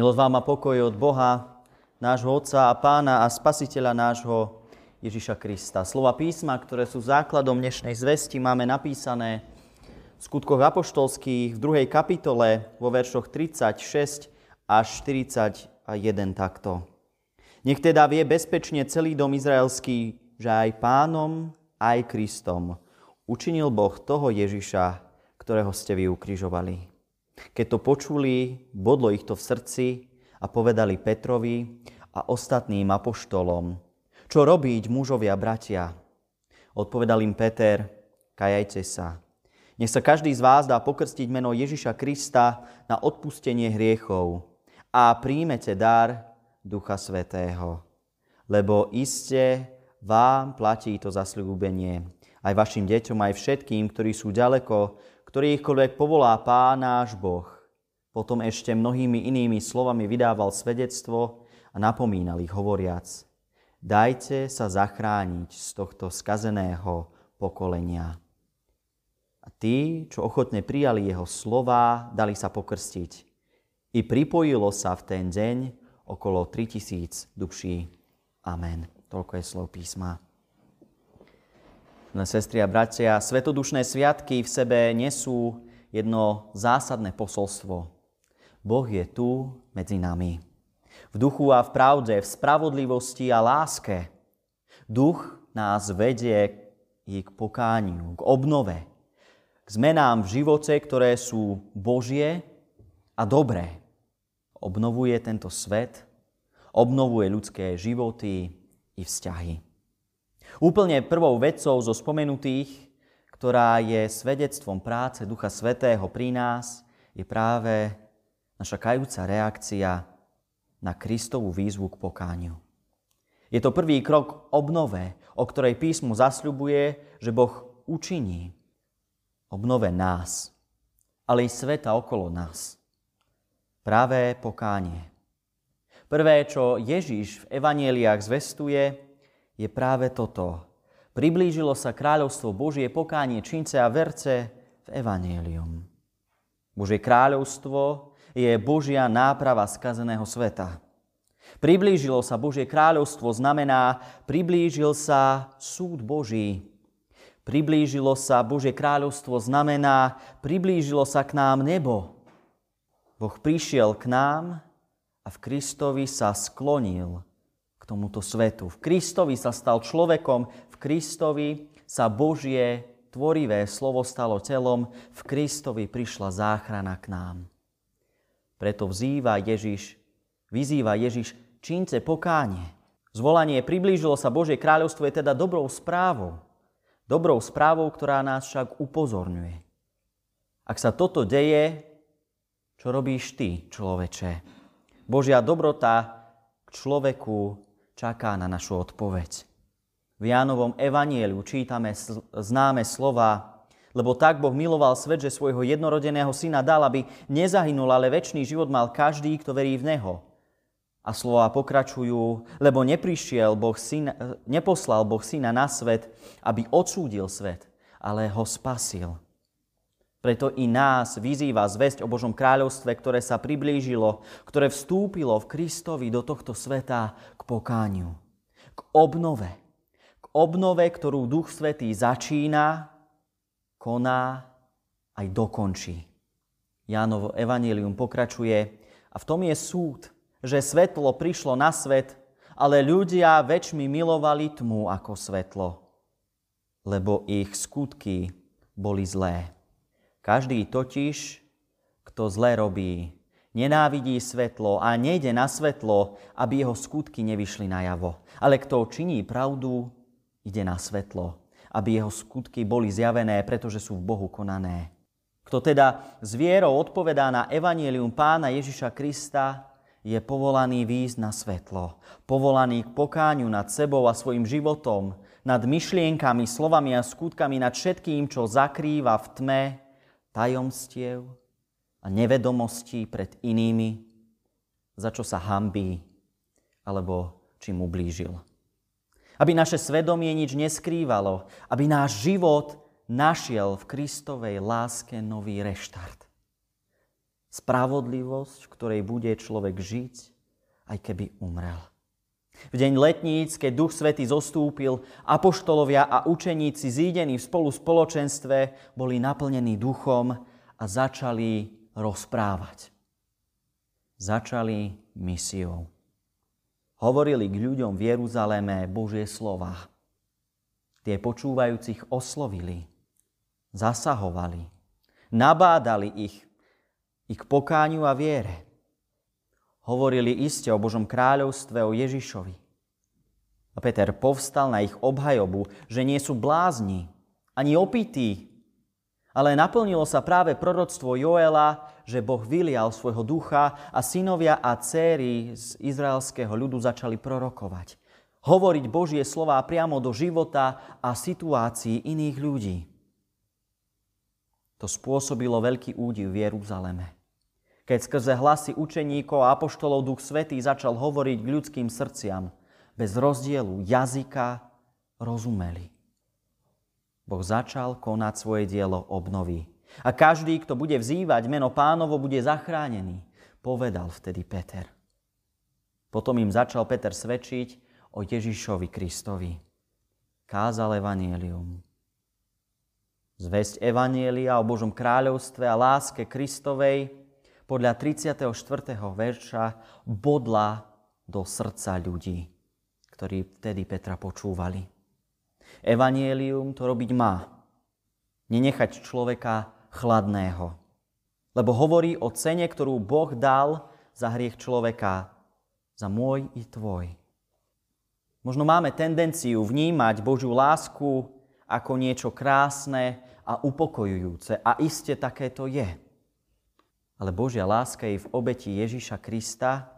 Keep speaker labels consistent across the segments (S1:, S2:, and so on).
S1: Milosť vám a pokoj od Boha, nášho Otca a Pána a Spasiteľa nášho Ježiša Krista. Slova písma, ktoré sú základom dnešnej zvesti, máme napísané v skutkoch apoštolských v druhej kapitole vo veršoch 36 až 41 takto. Nech teda vie bezpečne celý dom izraelský, že aj pánom, aj Kristom učinil Boh toho Ježiša, ktorého ste vy ukrižovali. Keď to počuli, bodlo ich to v srdci a povedali Petrovi a ostatným apoštolom, čo robiť mužovia bratia? Odpovedal im Peter, kajajte sa. Nech sa každý z vás dá pokrstiť meno Ježiša Krista na odpustenie hriechov a príjmete dar Ducha Svetého. Lebo iste vám platí to zasľúbenie, aj vašim deťom, aj všetkým, ktorí sú ďaleko, ktorýchkoľvek povolá Pán náš Boh. Potom ešte mnohými inými slovami vydával svedectvo a napomínal ich hovoriac. Dajte sa zachrániť z tohto skazeného pokolenia. A tí, čo ochotne prijali jeho slova, dali sa pokrstiť. I pripojilo sa v ten deň okolo 3000 duší. Amen. Toľko je slov písma. Milé sestry a bratia, svetodušné sviatky v sebe nesú jedno zásadné posolstvo. Boh je tu medzi nami. V duchu a v pravde, v spravodlivosti a láske. Duch nás vedie k pokániu, k obnove, k zmenám v živote, ktoré sú Božie a dobré. Obnovuje tento svet, obnovuje ľudské životy i vzťahy. Úplne prvou vecou zo spomenutých, ktorá je svedectvom práce Ducha Svetého pri nás, je práve naša kajúca reakcia na Kristovú výzvu k pokániu. Je to prvý krok obnove, o ktorej písmu zasľubuje, že Boh učiní obnove nás, ale i sveta okolo nás. Práve pokánie. Prvé, čo Ježíš v evanieliách zvestuje, je práve toto. Priblížilo sa kráľovstvo Božie pokánie čince a verce v Evangelium. Božie kráľovstvo je Božia náprava skazeného sveta. Priblížilo sa Božie kráľovstvo znamená, priblížil sa súd Boží. Priblížilo sa Božie kráľovstvo znamená, priblížilo sa k nám nebo. Boh prišiel k nám a v Kristovi sa sklonil tomuto svetu. V Kristovi sa stal človekom, v Kristovi sa Božie tvorivé slovo stalo telom, v Kristovi prišla záchrana k nám. Preto vzýva Ježiš, vyzýva Ježiš, čínce pokánie. Zvolanie priblížilo sa Božie kráľovstvo je teda dobrou správou. Dobrou správou, ktorá nás však upozorňuje. Ak sa toto deje, čo robíš ty, človeče? Božia dobrota k človeku čaká na našu odpoveď. V Jánovom evanieliu čítame známe slova, lebo tak Boh miloval svet, že svojho jednorodeného syna dal, aby nezahynul, ale väčší život mal každý, kto verí v Neho. A slova pokračujú, lebo neprišiel boh syna, neposlal Boh syna na svet, aby odsúdil svet, ale ho spasil. Preto i nás vyzýva zväzť o Božom kráľovstve, ktoré sa priblížilo, ktoré vstúpilo v Kristovi do tohto sveta k pokániu, k obnove. K obnove, ktorú Duch Svetý začína, koná aj dokončí. Jánovo evanílium pokračuje a v tom je súd, že svetlo prišlo na svet, ale ľudia väčšmi milovali tmu ako svetlo, lebo ich skutky boli zlé. Každý totiž, kto zle robí, nenávidí svetlo a nejde na svetlo, aby jeho skutky nevyšli najavo. Ale kto činí pravdu, ide na svetlo, aby jeho skutky boli zjavené, pretože sú v Bohu konané. Kto teda s vierou odpovedá na evanielium pána Ježiša Krista, je povolaný výjsť na svetlo, povolaný k pokáňu nad sebou a svojim životom, nad myšlienkami, slovami a skutkami, nad všetkým, čo zakrýva v tme tajomstiev a nevedomostí pred inými, za čo sa hambí alebo čím ublížil. Aby naše svedomie nič neskrývalo, aby náš život našiel v Kristovej láske nový reštart. Spravodlivosť, v ktorej bude človek žiť, aj keby umrel. V deň letníc, keď Duch Svety zostúpil, apoštolovia a učeníci zídení v spolu spoločenstve boli naplnení duchom a začali rozprávať. Začali misiou. Hovorili k ľuďom v Jeruzaleme Božie slova. Tie počúvajúcich oslovili, zasahovali, nabádali ich, ich pokáňu a viere. Hovorili iste o Božom kráľovstve, o Ježišovi. A Peter povstal na ich obhajobu, že nie sú blázni, ani opití, ale naplnilo sa práve proroctvo Joela, že Boh vylial svojho ducha a synovia a céry z izraelského ľudu začali prorokovať. Hovoriť Božie slová priamo do života a situácií iných ľudí. To spôsobilo veľký údiv v Jeruzaleme. Keď skrze hlasy učeníkov a apoštolov Duch Svetý začal hovoriť k ľudským srdciam, bez rozdielu jazyka rozumeli. Boh začal konať svoje dielo obnovy. A každý, kto bude vzývať meno pánovo, bude zachránený, povedal vtedy Peter. Potom im začal Peter svedčiť o Ježišovi Kristovi. Kázal evanielium. Zväzť evanielia o Božom kráľovstve a láske Kristovej podľa 34. verša bodla do srdca ľudí, ktorí vtedy Petra počúvali. Evanielium to robiť má. Nenechať človeka chladného. Lebo hovorí o cene, ktorú Boh dal za hriech človeka, za môj i tvoj. Možno máme tendenciu vnímať Božiu lásku ako niečo krásne a upokojujúce. A iste takéto je. Ale Božia láska je v obeti Ježiša Krista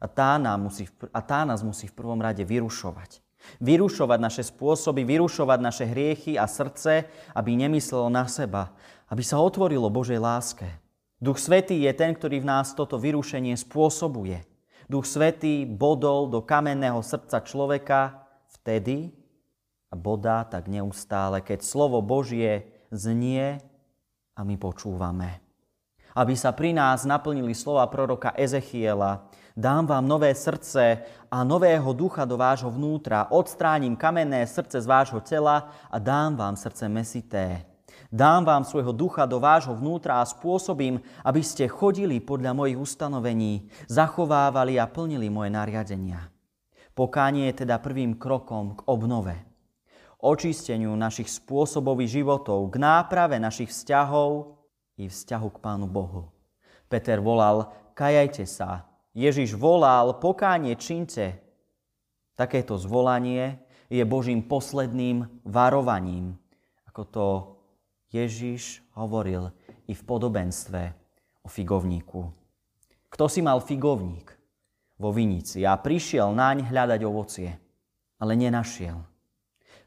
S1: a tá, nám musí, a tá nás musí v prvom rade vyrušovať. Vyrušovať naše spôsoby, vyrušovať naše hriechy a srdce, aby nemyslelo na seba, aby sa otvorilo Božej láske. Duch Svetý je ten, ktorý v nás toto vyrušenie spôsobuje. Duch Svetý bodol do kamenného srdca človeka vtedy a bodá tak neustále, keď slovo Božie znie a my počúvame. Aby sa pri nás naplnili slova proroka Ezechiela, Dám vám nové srdce a nového ducha do vášho vnútra. Odstránim kamenné srdce z vášho tela a dám vám srdce mesité. Dám vám svojho ducha do vášho vnútra a spôsobím, aby ste chodili podľa mojich ustanovení, zachovávali a plnili moje nariadenia. Pokánie je teda prvým krokom k obnove, očisteniu našich spôsobov životov, k náprave našich vzťahov i vzťahu k Pánu Bohu. Peter volal, kajajte sa, Ježiš volal, pokánie činte. Takéto zvolanie je Božím posledným varovaním, ako to Ježiš hovoril i v podobenstve o figovníku. Kto si mal figovník vo vinici a prišiel naň hľadať ovocie, ale nenašiel.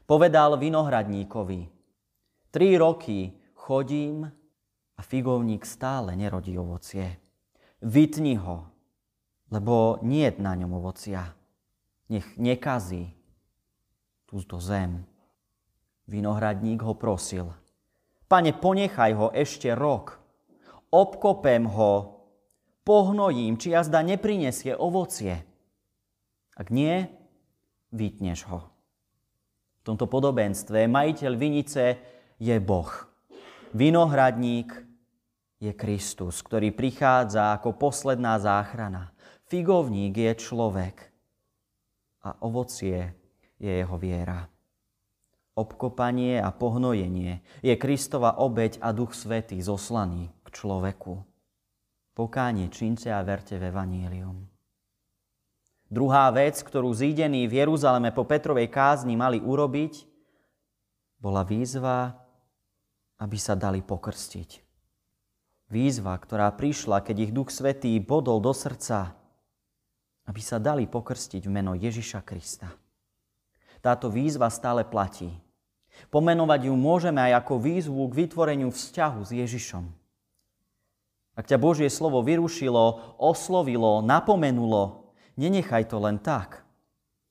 S1: Povedal vinohradníkovi, tri roky chodím a figovník stále nerodí ovocie. Vytni ho, lebo nie je na ňom ovocia. Nech nekazí túto zem. Vinohradník ho prosil. Pane, ponechaj ho ešte rok. Obkopem ho, pohnojím, či jazda neprinesie ovocie. Ak nie, vytneš ho. V tomto podobenstve majiteľ vinice je Boh. Vinohradník je Kristus, ktorý prichádza ako posledná záchrana. Figovník je človek a ovocie je jeho viera. Obkopanie a pohnojenie je Kristova obeď a Duch Svetý zoslaný k človeku. Pokánie čince a verte v Evanílium. Druhá vec, ktorú zídení v Jeruzaleme po Petrovej kázni mali urobiť, bola výzva, aby sa dali pokrstiť. Výzva, ktorá prišla, keď ich Duch Svetý bodol do srdca aby sa dali pokrstiť v meno Ježiša Krista. Táto výzva stále platí. Pomenovať ju môžeme aj ako výzvu k vytvoreniu vzťahu s Ježišom. Ak ťa Božie slovo vyrušilo, oslovilo, napomenulo, nenechaj to len tak.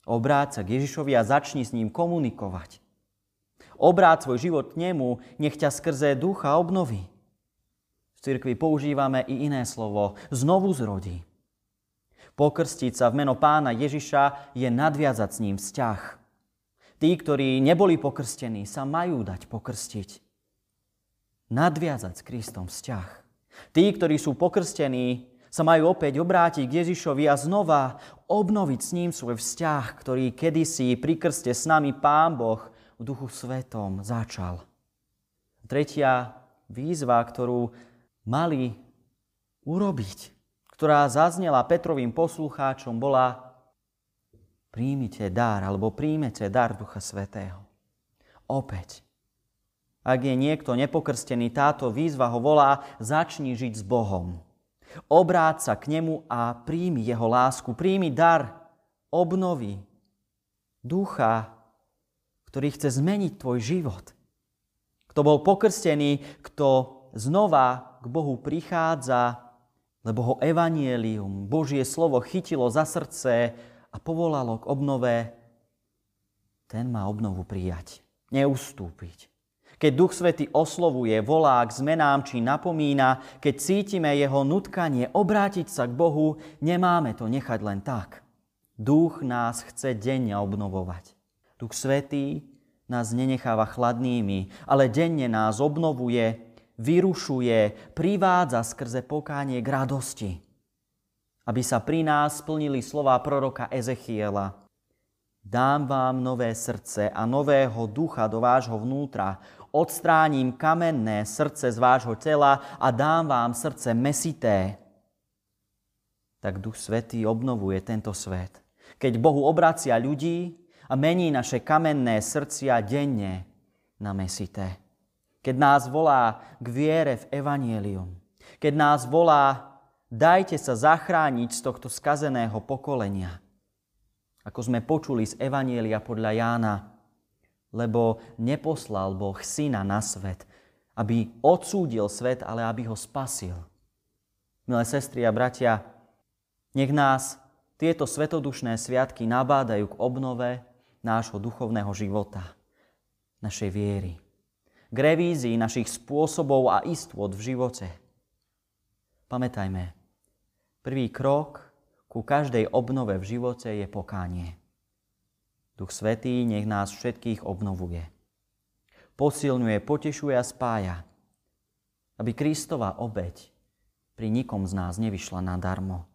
S1: Obráť sa k Ježišovi a začni s ním komunikovať. Obráť svoj život k nemu, nech ťa skrze ducha obnoví. Cirkvi používame i iné slovo. Znovu zrodí. Pokrstiť sa v meno pána Ježiša je nadviazať s ním vzťah. Tí, ktorí neboli pokrstení, sa majú dať pokrstiť. Nadviazať s Kristom vzťah. Tí, ktorí sú pokrstení, sa majú opäť obrátiť k Ježišovi a znova obnoviť s ním svoj vzťah, ktorý kedysi pri krste s nami Pán Boh v Duchu Svetom začal. Tretia výzva, ktorú mali urobiť, ktorá zaznela Petrovým poslucháčom, bola príjmite dar, alebo príjmete dar Ducha Svetého. Opäť. Ak je niekto nepokrstený, táto výzva ho volá, začni žiť s Bohom. Obráť sa k nemu a príjmi jeho lásku, príjmi dar obnovy ducha, ktorý chce zmeniť tvoj život. Kto bol pokrstený, kto znova k Bohu prichádza, lebo ho evanielium, Božie slovo chytilo za srdce a povolalo k obnove, ten má obnovu prijať, neustúpiť. Keď Duch Svety oslovuje, volá k zmenám či napomína, keď cítime jeho nutkanie obrátiť sa k Bohu, nemáme to nechať len tak. Duch nás chce denne obnovovať. Duch Svetý nás nenecháva chladnými, ale denne nás obnovuje vyrušuje, privádza skrze pokánie k radosti. Aby sa pri nás splnili slova proroka Ezechiela. Dám vám nové srdce a nového ducha do vášho vnútra. Odstránim kamenné srdce z vášho tela a dám vám srdce mesité. Tak Duch Svetý obnovuje tento svet. Keď Bohu obracia ľudí a mení naše kamenné srdcia denne na mesité keď nás volá k viere v Evangelium, keď nás volá, dajte sa zachrániť z tohto skazeného pokolenia. Ako sme počuli z Evanielia podľa Jána, lebo neposlal Boh syna na svet, aby odsúdil svet, ale aby ho spasil. Milé sestry a bratia, nech nás tieto svetodušné sviatky nabádajú k obnove nášho duchovného života, našej viery k revízii našich spôsobov a istôt v živote. Pamätajme, prvý krok ku každej obnove v živote je pokánie. Duch Svetý nech nás všetkých obnovuje. Posilňuje, potešuje a spája, aby Kristova obeď pri nikom z nás nevyšla nadarmo.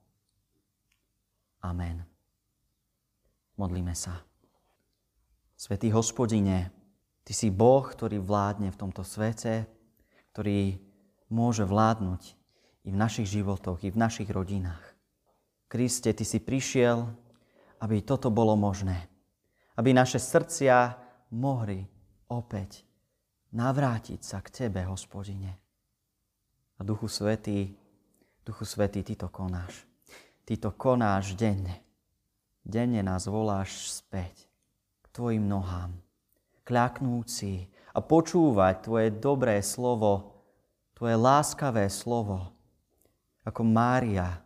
S1: Amen. Modlíme sa. Svetý hospodine, Ty si Boh, ktorý vládne v tomto svete, ktorý môže vládnuť i v našich životoch, i v našich rodinách. Kriste, Ty si prišiel, aby toto bolo možné. Aby naše srdcia mohli opäť navrátiť sa k Tebe, hospodine. A Duchu Svetý, Duchu Svetý, Ty to konáš. Ty to konáš denne. Denne nás voláš späť k Tvojim nohám kľaknúci a počúvať Tvoje dobré slovo, Tvoje láskavé slovo, ako Mária,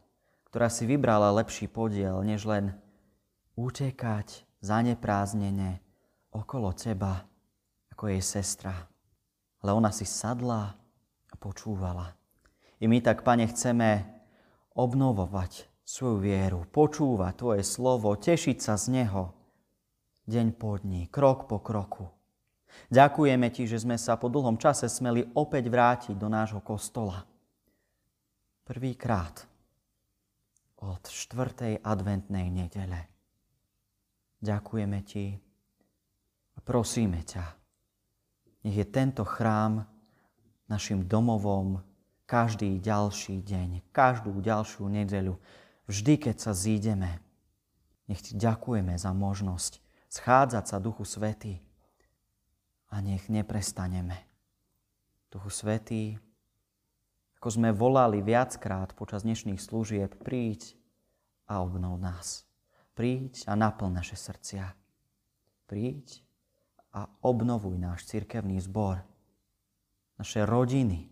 S1: ktorá si vybrala lepší podiel, než len utekať zanepráznene okolo Teba, ako jej sestra. Ale ona si sadla a počúvala. I my tak, Pane, chceme obnovovať svoju vieru, počúvať Tvoje slovo, tešiť sa z Neho, deň po dni, krok po kroku. Ďakujeme Ti, že sme sa po dlhom čase smeli opäť vrátiť do nášho kostola. Prvýkrát od štvrtej adventnej nedele. Ďakujeme Ti a prosíme ťa, nech je tento chrám našim domovom každý ďalší deň, každú ďalšiu nedeľu, vždy, keď sa zídeme. Nech Ti ďakujeme za možnosť schádzať sa Duchu Svety a nech neprestaneme. Duchu Svetý, ako sme volali viackrát počas dnešných služieb, príď a obnov nás. Príď a naplň naše srdcia. Príď a obnovuj náš cirkevný zbor, naše rodiny,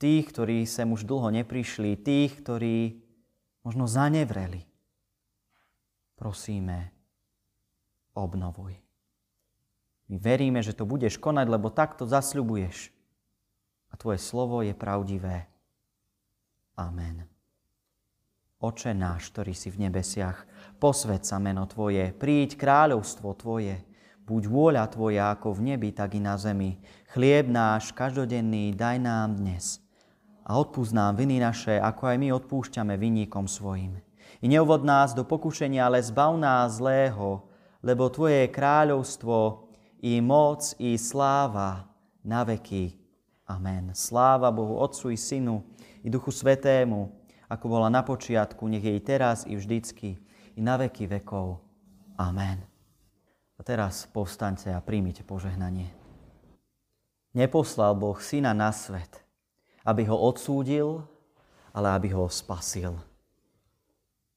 S1: tých, ktorí sem už dlho neprišli, tých, ktorí možno zanevreli. Prosíme, obnovuj. My veríme, že to budeš konať, lebo takto zasľubuješ. a Tvoje slovo je pravdivé. Amen. Oče náš, ktorý si v nebesiach, posved sa meno Tvoje, príď kráľovstvo Tvoje, buď vôľa Tvoja ako v nebi, tak i na zemi. Chlieb náš každodenný daj nám dnes a odpúsť nám viny naše, ako aj my odpúšťame vinníkom svojim. I neuvod nás do pokušenia, ale zbav nás zlého, lebo Tvoje je kráľovstvo, i moc, i sláva na veky. Amen. Sláva Bohu Otcu i Synu i Duchu Svetému, ako bola na počiatku, nech jej teraz i vždycky, i na veky vekov. Amen. A teraz povstaňte a príjmite požehnanie. Neposlal Boh Syna na svet, aby ho odsúdil, ale aby ho spasil.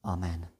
S1: Amen.